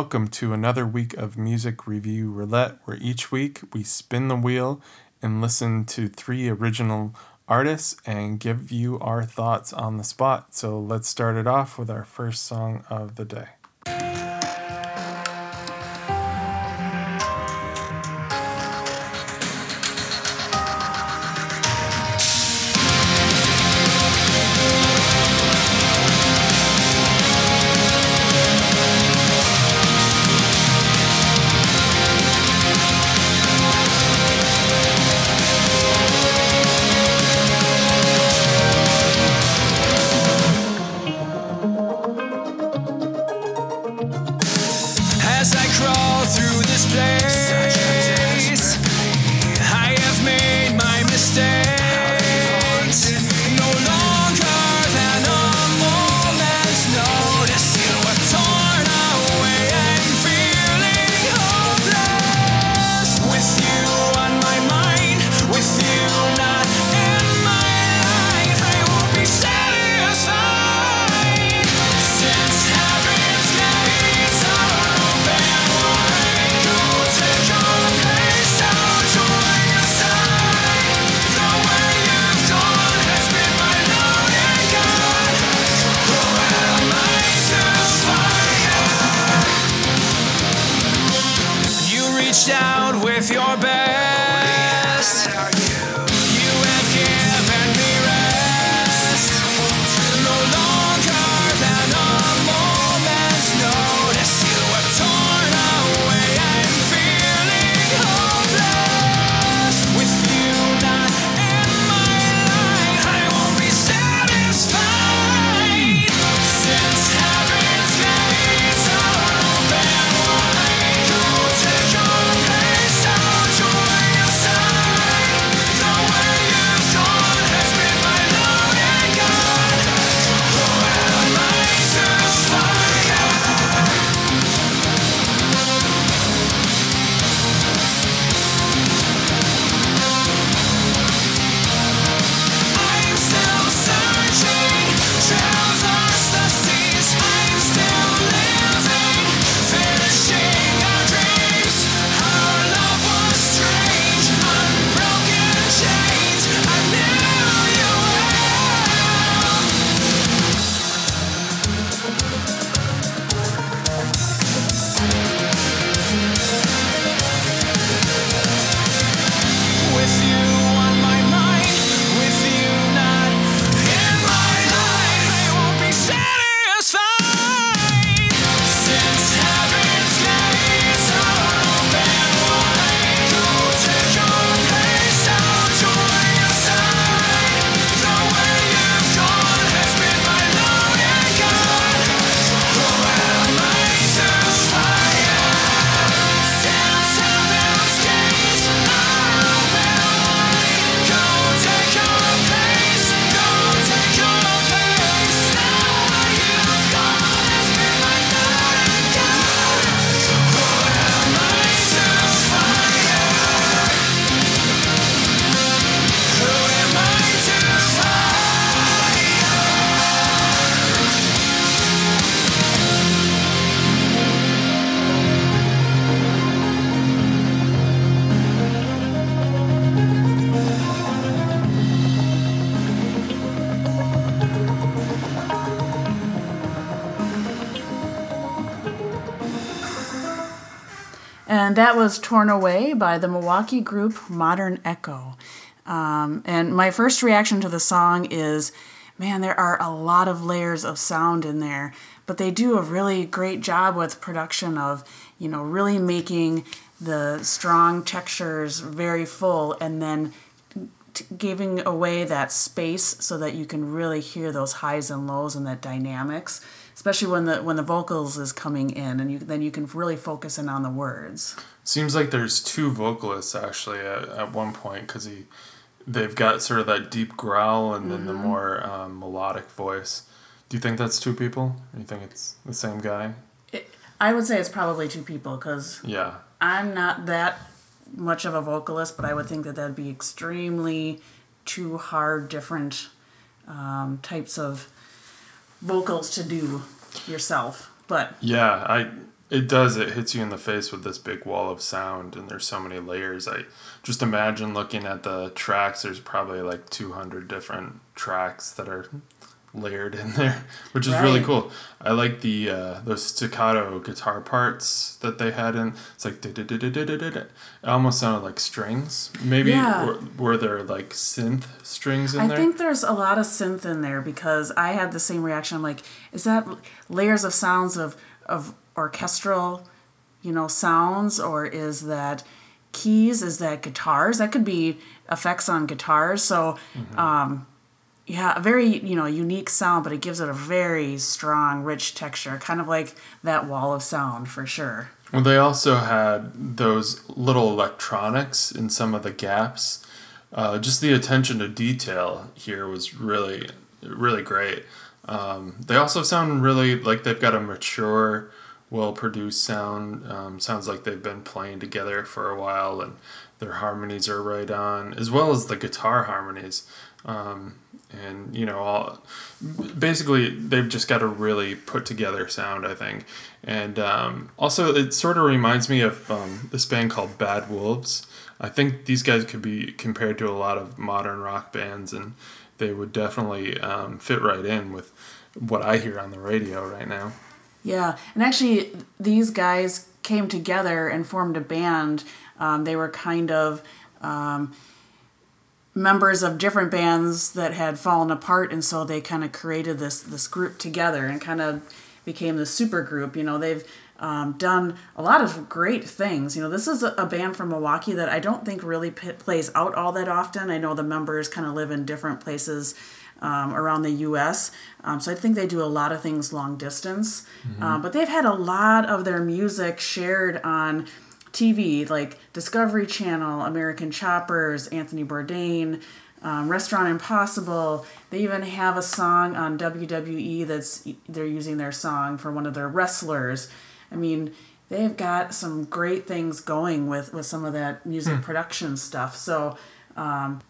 welcome to another week of Music Review Roulette, where each week we spin the wheel and listen to three original artists and give you our thoughts on the spot. So let's start it off with our first song of the day. And that was Torn Away by the Milwaukee group Modern Echo. Um, and my first reaction to the song is man, there are a lot of layers of sound in there, but they do a really great job with production of, you know, really making the strong textures very full and then t- giving away that space so that you can really hear those highs and lows and that dynamics especially when the when the vocals is coming in and you then you can really focus in on the words. Seems like there's two vocalists actually at, at one point because he they've got sort of that deep growl and then mm-hmm. the more um, melodic voice. Do you think that's two people? Or you think it's the same guy? It, i would say it's probably two people because yeah. I'm not that much of a vocalist but i would think that that'd be extremely two hard different um, types of vocals to do yourself. But yeah, I It does. It hits you in the face with this big wall of sound, and there's so many layers. I just imagine looking at the tracks. There's probably like 200 different tracks that are layered in there, which is really cool. I like the uh, those staccato guitar parts that they had in. It's like it almost sounded like strings. Maybe Yeah. were, were there like synth strings in I there? I think there's a lot of synth in there because I had the same reaction. I'm like, is that layers of sounds of of orchestral, you know, sounds, or is that keys? Is that guitars? That could be effects on guitars. So, um, yeah, a very you know unique sound, but it gives it a very strong, rich texture, kind of like that wall of sound for sure. Well, they also had those little electronics in some of the gaps. Uh, just the attention to detail here was really, really great. Um, they also sound really like they've got a mature, well produced sound. Um, sounds like they've been playing together for a while and their harmonies are right on, as well as the guitar harmonies. Um, and, you know, all basically they've just got a really put together sound i think. And um, also it sort of reminds me of um, this band called bad wolves. I think these guys could be compared to a lot of modern rock bands and they would definitely um, fit right in with what i hear on the radio right now. Yeah, and actually, these guys came together and formed a band. Um, they were kind of um, members of different bands that had fallen apart, and so they kind of created this this group together and kind of became the super group. You know, they've um, done a lot of great things. You know, this is a, a band from Milwaukee that I don't think really p- plays out all that often. I know the members kind of live in different places um, around the U.S. Um, so I think they do a lot of things long distance. Um, but they've had a lot of their music shared on TV, like Discovery Channel, American Choppers, Anthony Bourdain, um, Restaurant Impossible. They even have a song on WWE that's they're using their song for one of their wrestlers. I mean, they've got some great things going with with some of that music production stuff. So. Um,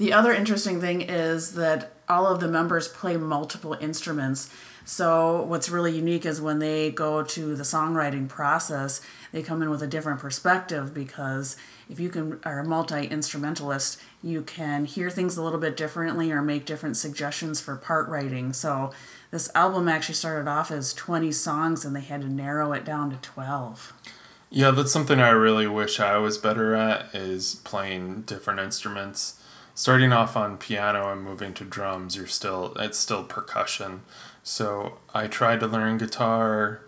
the other interesting thing is that all of the members play multiple instruments. So, what's really unique is when they go to the songwriting process, they come in with a different perspective because if you can are a multi instrumentalist, you can hear things a little bit differently or make different suggestions for part writing. So, this album actually started off as 20 songs and they had to narrow it down to 12. Yeah, that's something I really wish I was better at is playing different instruments. Starting off on piano and moving to drums, you're still it's still percussion. So I tried to learn guitar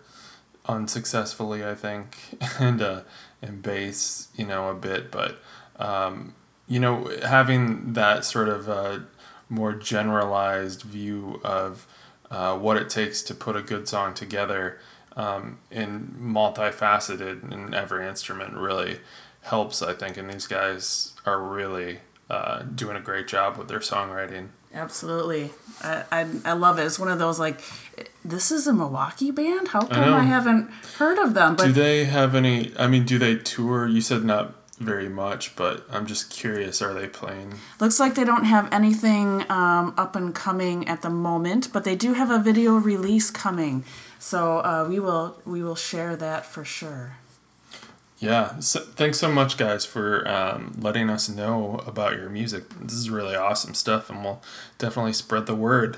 unsuccessfully, I think, and uh, and bass, you know, a bit, but um, you know, having that sort of uh, more generalized view of uh, what it takes to put a good song together um, and multifaceted in every instrument really helps, I think. And these guys are really uh, doing a great job with their songwriting. Absolutely. I, I, I love it. It's one of those like, this is a Milwaukee band? How come know. I, haven't heard of them? But Do they have any? I mean, do they tour? You said not very much, but I'm just curious. Are they playing? looks like they don't have anything um, up and coming at the moment, but they do have a video release coming. So uh, we will we will share that for sure. Yeah. So, thanks so much, guys, for um, letting us know about your music. This is really awesome stuff, and we'll definitely spread the word.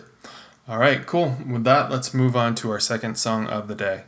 All right, cool. With that, let's move on to our second song of the day.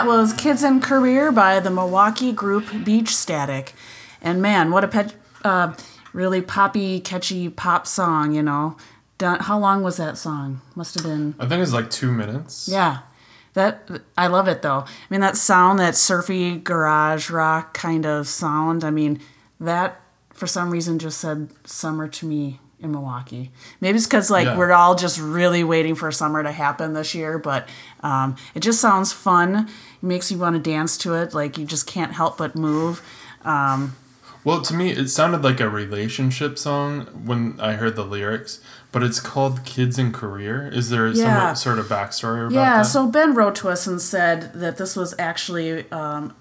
That was Kids in Career by the Milwaukee group Beach Static. And man, what a pet, uh, really poppy, catchy pop song, you know. Done, how long was that song? Must have been I think it's like two minutes. yeah. That I love it though. I mean that sound, that surfy garage rock kind of sound. I mean, that for some reason just said summer to me in Milwaukee. Maybe it's because like Yeah. we're all just really waiting for summer to happen this year, but um, it just sounds fun. It makes you want to dance to it. Like you just can't help but move. Um, Well, to me, it sounded like a relationship song when I heard the lyrics, but it's called Kids in Career. Is there Yeah. some sort of backstory about Yeah, that? so Ben wrote to us and said that this was actually um,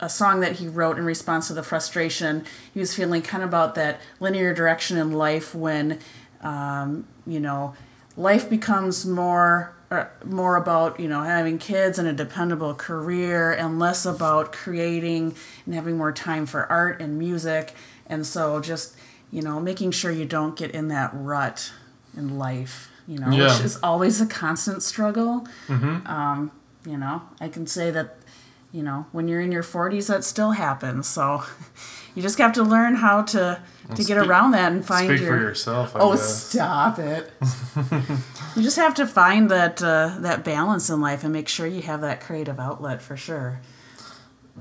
a song that he wrote in response to the frustration he was feeling kind of about that linear direction in life when, um, you know, life becomes more. Uh, more about you know having kids and a dependable career and less about creating and having more time for art and music and so just you know making sure you don't get in that rut in life you know Yeah. which is always a constant struggle. Um, you know, I can say that, you know, when you're in your 40s, that still happens. So you just have to learn how to to get around that and find Speak your. for yourself. I Oh, guess. stop it! you just have to find that uh, that balance in life and make sure you have that creative outlet for sure.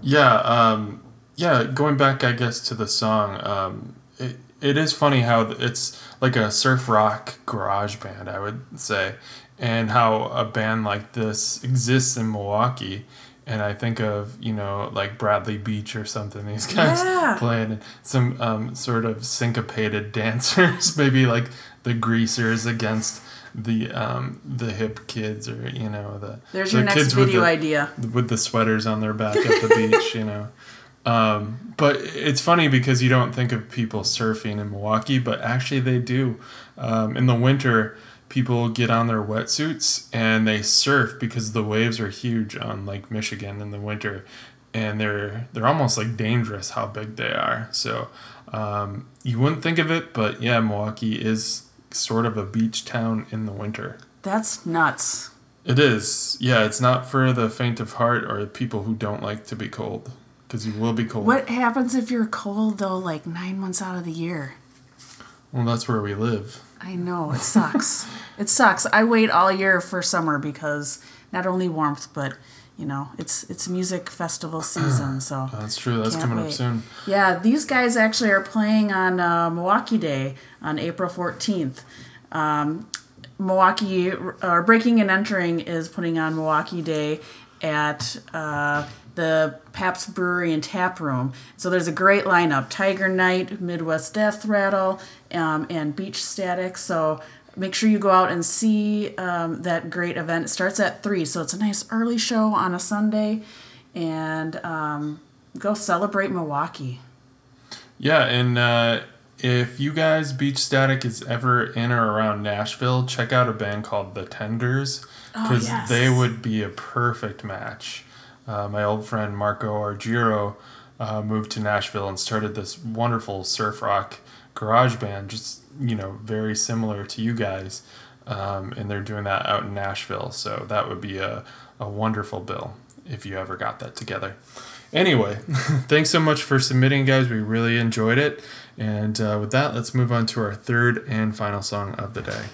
Yeah, um, yeah. Going back, I guess, to the song, um, it, it is funny how it's like a surf rock garage band, I would say, and how a band like this exists in Milwaukee. And I think of you know like Bradley Beach or something. These guys Yeah. playing some um, sort of syncopated dancers, maybe like the Greasers against the um, the hip kids or you know the There's the your next kids with video the- idea. with the sweaters on their back at the beach, you know. Um, but it's funny because you don't think of people surfing in Milwaukee, but actually they do. Um, in the winter, people get on their wetsuits and they surf because the waves are huge on Lake Michigan in the winter, and they're they're almost like dangerous how big they are. So um, you wouldn't think of it, but yeah, Milwaukee is sort of a beach town in the winter. That's nuts. It is. Yeah, it's not for the faint of heart or people who don't like to be cold. Because you will be cold. What happens if you're cold though, like nine months out of the year? Well, that's where we live. I know it sucks. it sucks. I wait all year for summer because not only warmth, but you know, it's it's music festival season. So That's true. That's coming up soon. yeah, these guys actually are playing on uh, Milwaukee Day on April fourteenth. Um, Milwaukee or Breaking and Entering is putting on Milwaukee Day at uh, the Pabst Brewery and Tap Room. So there's a great lineup: Tiger Night, Midwest Death Rattle, um, and Beach Static. So make sure you go out and see um, that great event. It starts at three, so it's a nice early show on a Sunday, and um, go celebrate Milwaukee. Yeah, and uh, if you guys Beach Static is ever in or around Nashville, check out a band called The Tenders because Oh, yes. they would be a perfect match. Uh, my old friend Marco Argiro uh, moved to Nashville and started this wonderful surf rock garage band, just you know, very similar to you guys. Um, and they're doing that out in Nashville, so that would be a, a wonderful bill if you ever got that together. Anyway, thanks so much for submitting, guys. We really enjoyed it. And uh, with that, let's move on to our third and final song of the day.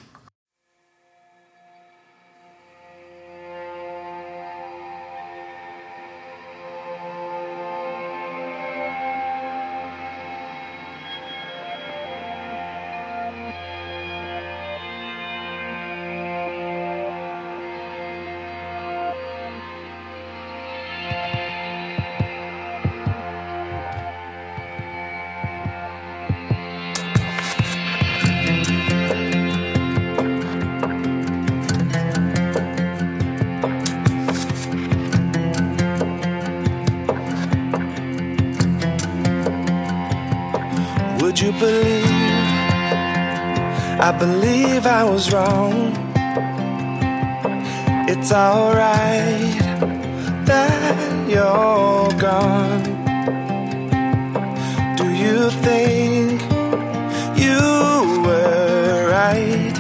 wrong, it's alright that you're gone. Do you think you were right?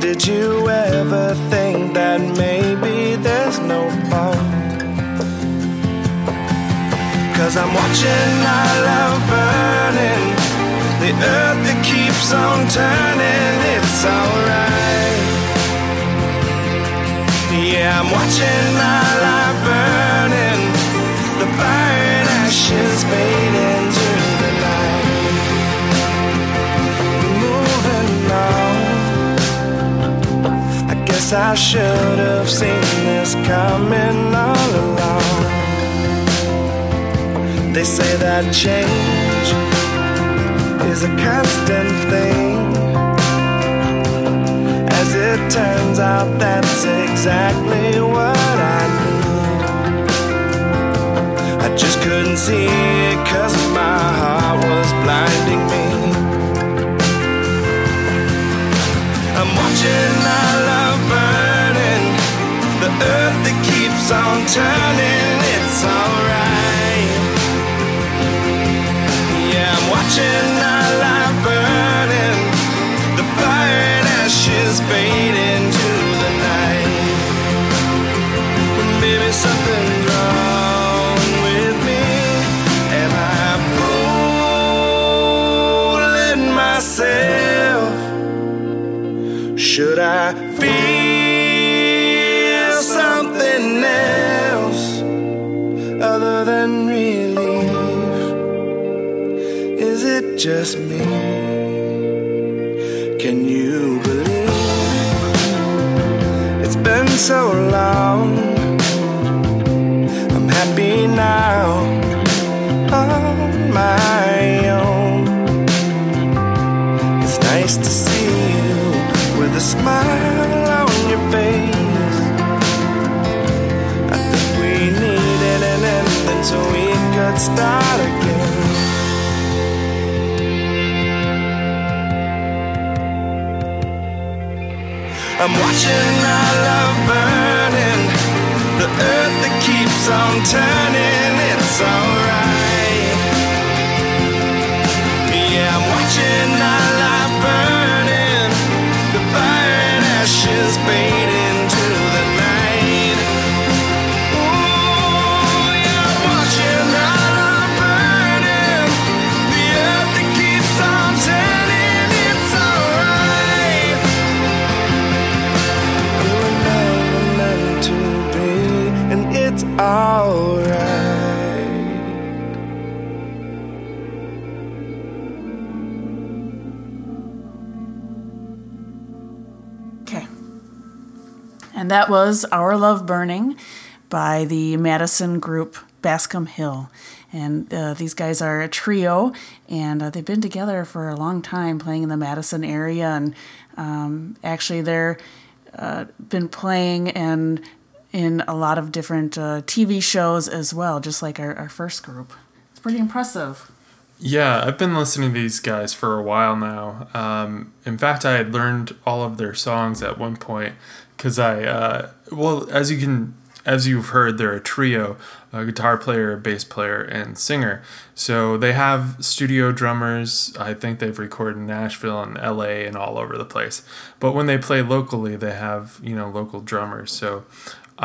Did you ever think that maybe there's no fault? Cause I'm watching our love burning, the earth keeps on turning, it's alright. Yeah, I'm watching our life burning. The fire and ashes fade into the night. Moving on. I guess I should have seen this coming all along. They say that change is a constant thing. As it turns out, that's exactly what I need. I just couldn't see it cause my heart was blinding me. I'm watching our love burning, the earth that keeps on turning, just me? On turning. It's alright. And that was Our Love Burning by the Madison group Bascom Hill. And uh, these guys are a trio, and uh, they've been together for a long time playing in the Madison area. And um, actually, they're uh, been playing and in a lot of different uh, TV shows as well, just like our, our first group. It's pretty impressive. Yeah, I've been listening to these guys for a while now. Um, in fact, I had learned all of their songs at one point because I, uh, well, as you can, as you've heard, they're a trio: a guitar player, a bass player, and singer. So they have studio drummers. I think they've recorded in Nashville and L.A. and all over the place. But when they play locally, they have you know local drummers. So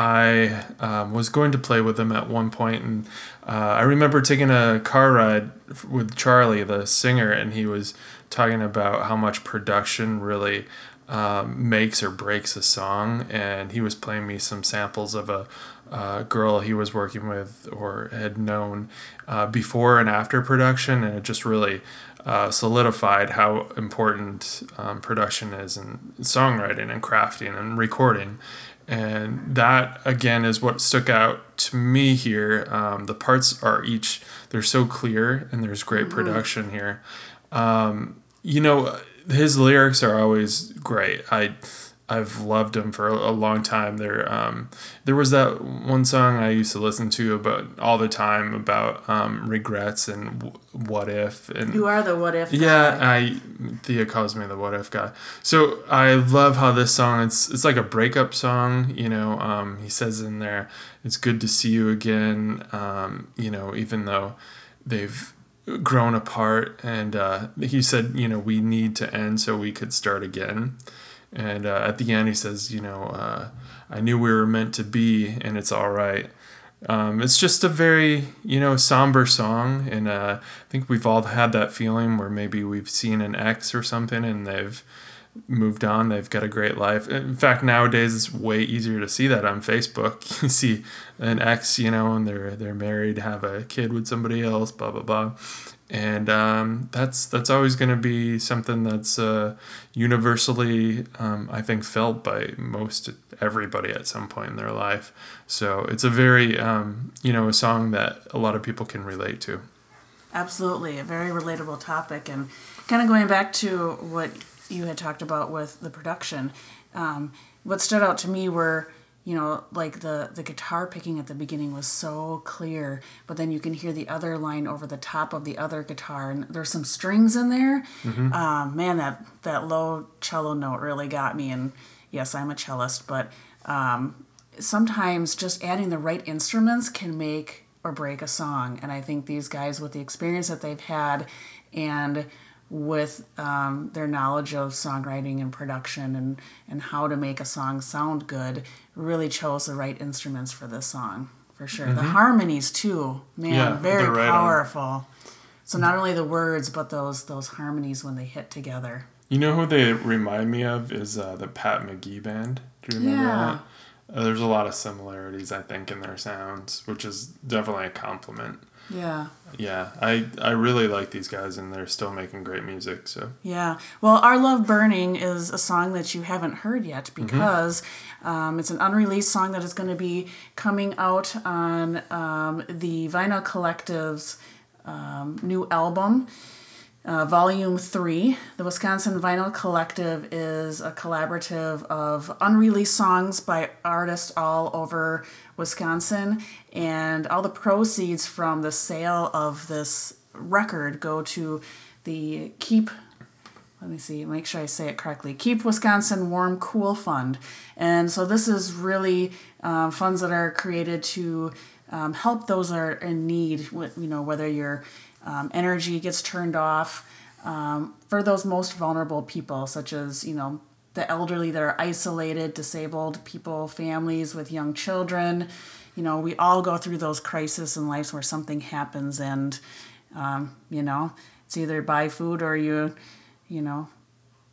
I um, was going to play with them at one point, and uh, I remember taking a car ride with Charlie, the singer, and he was talking about how much production really um, makes or breaks a song. And he was playing me some samples of a uh, girl he was working with or had known uh, before and after production, and it just really uh, solidified how important um, production is in songwriting and crafting and recording. And that again is what stuck out to me here. Um, the parts are each they're so clear and there's great production here. Um, you know, his lyrics are always great. I I've loved them for a, long time. There um, there was that one song I used to listen to about all the time about um, regrets and w- what if and You are the what if. yeah. I Thea calls me the what if guy. So I love how this song it's it's like a breakup song. You know, um, he says in there, "It's good to see you again." Um, you know, even though they've grown apart, and uh, he said, you know, we need to end so we could start again. And uh, at the end, he says, you know, uh, I knew we were meant to be, and it's all right. Um, it's just a very you know somber song, and uh, I think we've all had that feeling where maybe we've seen an ex or something, and they've moved on. They've got a great life. In fact, nowadays it's way easier to see that on Facebook. You see an ex, you know, and they're they're married, have a kid with somebody else, blah blah blah, and um, that's that's always going to be something that's uh, universally, um, I think, felt by most everybody at some point in their life. So it's a very um, you know a song that a lot of people can relate to. Absolutely, a very relatable topic, and kind of going back to what you had talked about with the production. Um, what stood out to me were, you know, like the the guitar picking at the beginning was so clear, but then you can hear the other line over the top of the other guitar, and there's some strings in there. Um, man, that that low cello note really got me. And yes, I'm a cellist, but um, sometimes just adding the right instruments can make or break a song. And I think these guys, with the experience that they've had, and with um, their knowledge of songwriting and production and, and how to make a song sound good, really chose the right instruments for this song for sure. The harmonies too, man, Yeah, very right on. powerful. So not only the words, but those those harmonies when they hit together. You know who they remind me of is uh, the Pat McGee band. Do you remember Yeah. that? Uh, there's a lot of similarities, I think, in their sounds, which is definitely a compliment. Yeah. Yeah, I I really like these guys, and they're still making great music. So Yeah. Well, Our Love Burning is a song that you haven't heard yet because um, it's an unreleased song that is going to be coming out on um, the Vinyl Collective's um, new album. Uh, volume 3. The Wisconsin Vinyl Collective is a collaborative of unreleased songs by artists all over Wisconsin, and all the proceeds from the sale of this record go to the Keep let me see, make sure I say it correctly. Keep Wisconsin Warm Cool Fund. And so this is really um, funds that are created to um, help those that are in need, you know, whether your um, energy gets turned off, um, for those most vulnerable people, such as, you know, the elderly that are isolated, disabled people, families with young children. You know, we all go through those crises in life where something happens and, um, you know, it's either buy food or you you know,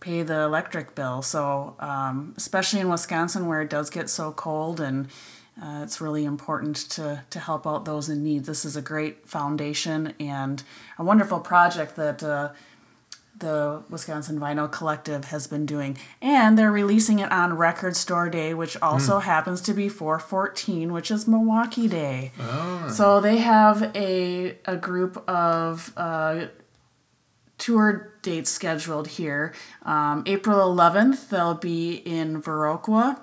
pay the electric bill. So, um, especially in Wisconsin where it does get so cold and uh, it's really important to, to help out those in need. This is a great foundation and a wonderful project that uh, the Wisconsin Vinyl Collective has been doing. And they're releasing it on Record Store Day, which also happens to be 414, which is Milwaukee Day. So they have a, a group of uh, tour dates scheduled here. Um, April 11th, they'll be in Viroqua.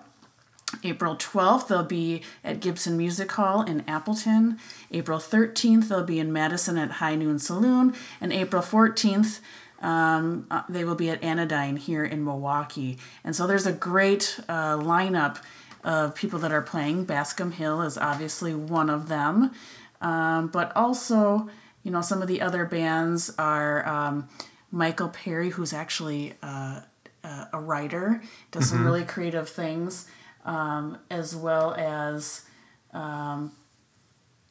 April 12th, they'll be at Gibson Music Hall in Appleton. April 13th, they'll be in Madison at High Noon Saloon. And April 14th, um, uh, they will be at Anodyne here in Milwaukee. And so there's a great uh, lineup of people that are playing. Bascom Hill is obviously one of them. Um, but also, you know, some of the other bands are um, Michael Perry, who's actually uh, uh, a writer, does some really creative things, um, as well as um,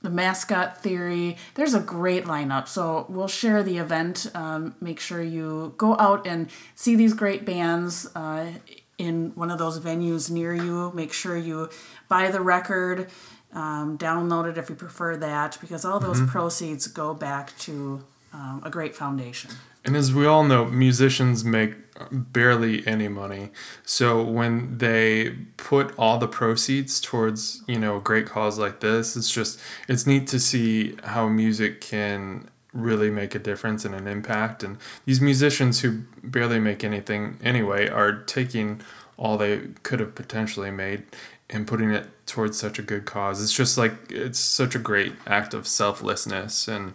the mascot theory. There's a great lineup. So we'll share the event. Um, make sure you go out and see these great bands uh, in one of those venues near you. Make sure you buy the record, um, download it if you prefer that, because all those proceeds go back to um, a great foundation. And as we all know, musicians make barely any money. So when they put all the proceeds towards, you know, a great cause like this, it's just it's neat to see how music can really make a difference and an impact and these musicians who barely make anything anyway are taking all they could have potentially made and putting it towards such a good cause. It's just like it's such a great act of selflessness and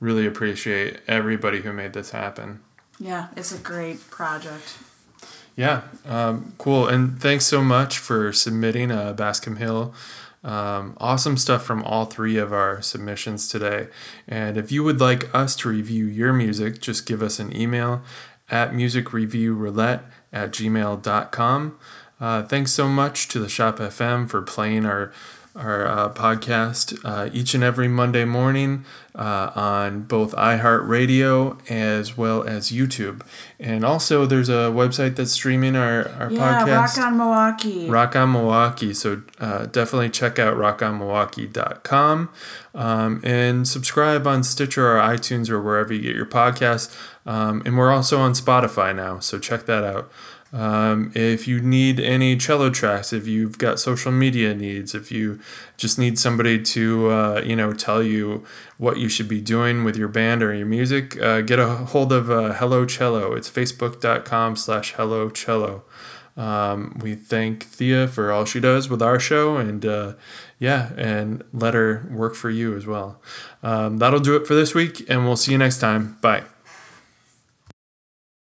really appreciate everybody who made this happen. Yeah, it's a great project. Yeah, um, cool. And thanks so much for submitting uh, Bascom Hill. Um, awesome stuff from all three of our submissions today. And if you would like us to review your music, just give us an email at musicreviewroulette at gmail.com. Uh, thanks so much to the Shop FM for playing our our uh, podcast uh, each and every Monday morning uh, on both iHeartRadio as well as YouTube. And also, there's a website that's streaming our, our Yeah, podcast. Rock on Milwaukee. Rock on Milwaukee. So uh, definitely check out rockonmilwaukee.com um, and subscribe on Stitcher or iTunes or wherever you get your podcasts. Um, and we're also on Spotify now, so check that out. Um, if you need any cello tracks, if you've got social media needs, if you just need somebody to, uh, you know, tell you what you should be doing with your band or your music, uh, get a hold of uh, Hello Cello. It's facebook.com slash Hello Cello. Um, we thank Thea for all she does with our show and uh, yeah, and let her work for you as well. Um, that'll do it for this week, and we'll see you next time. Bye.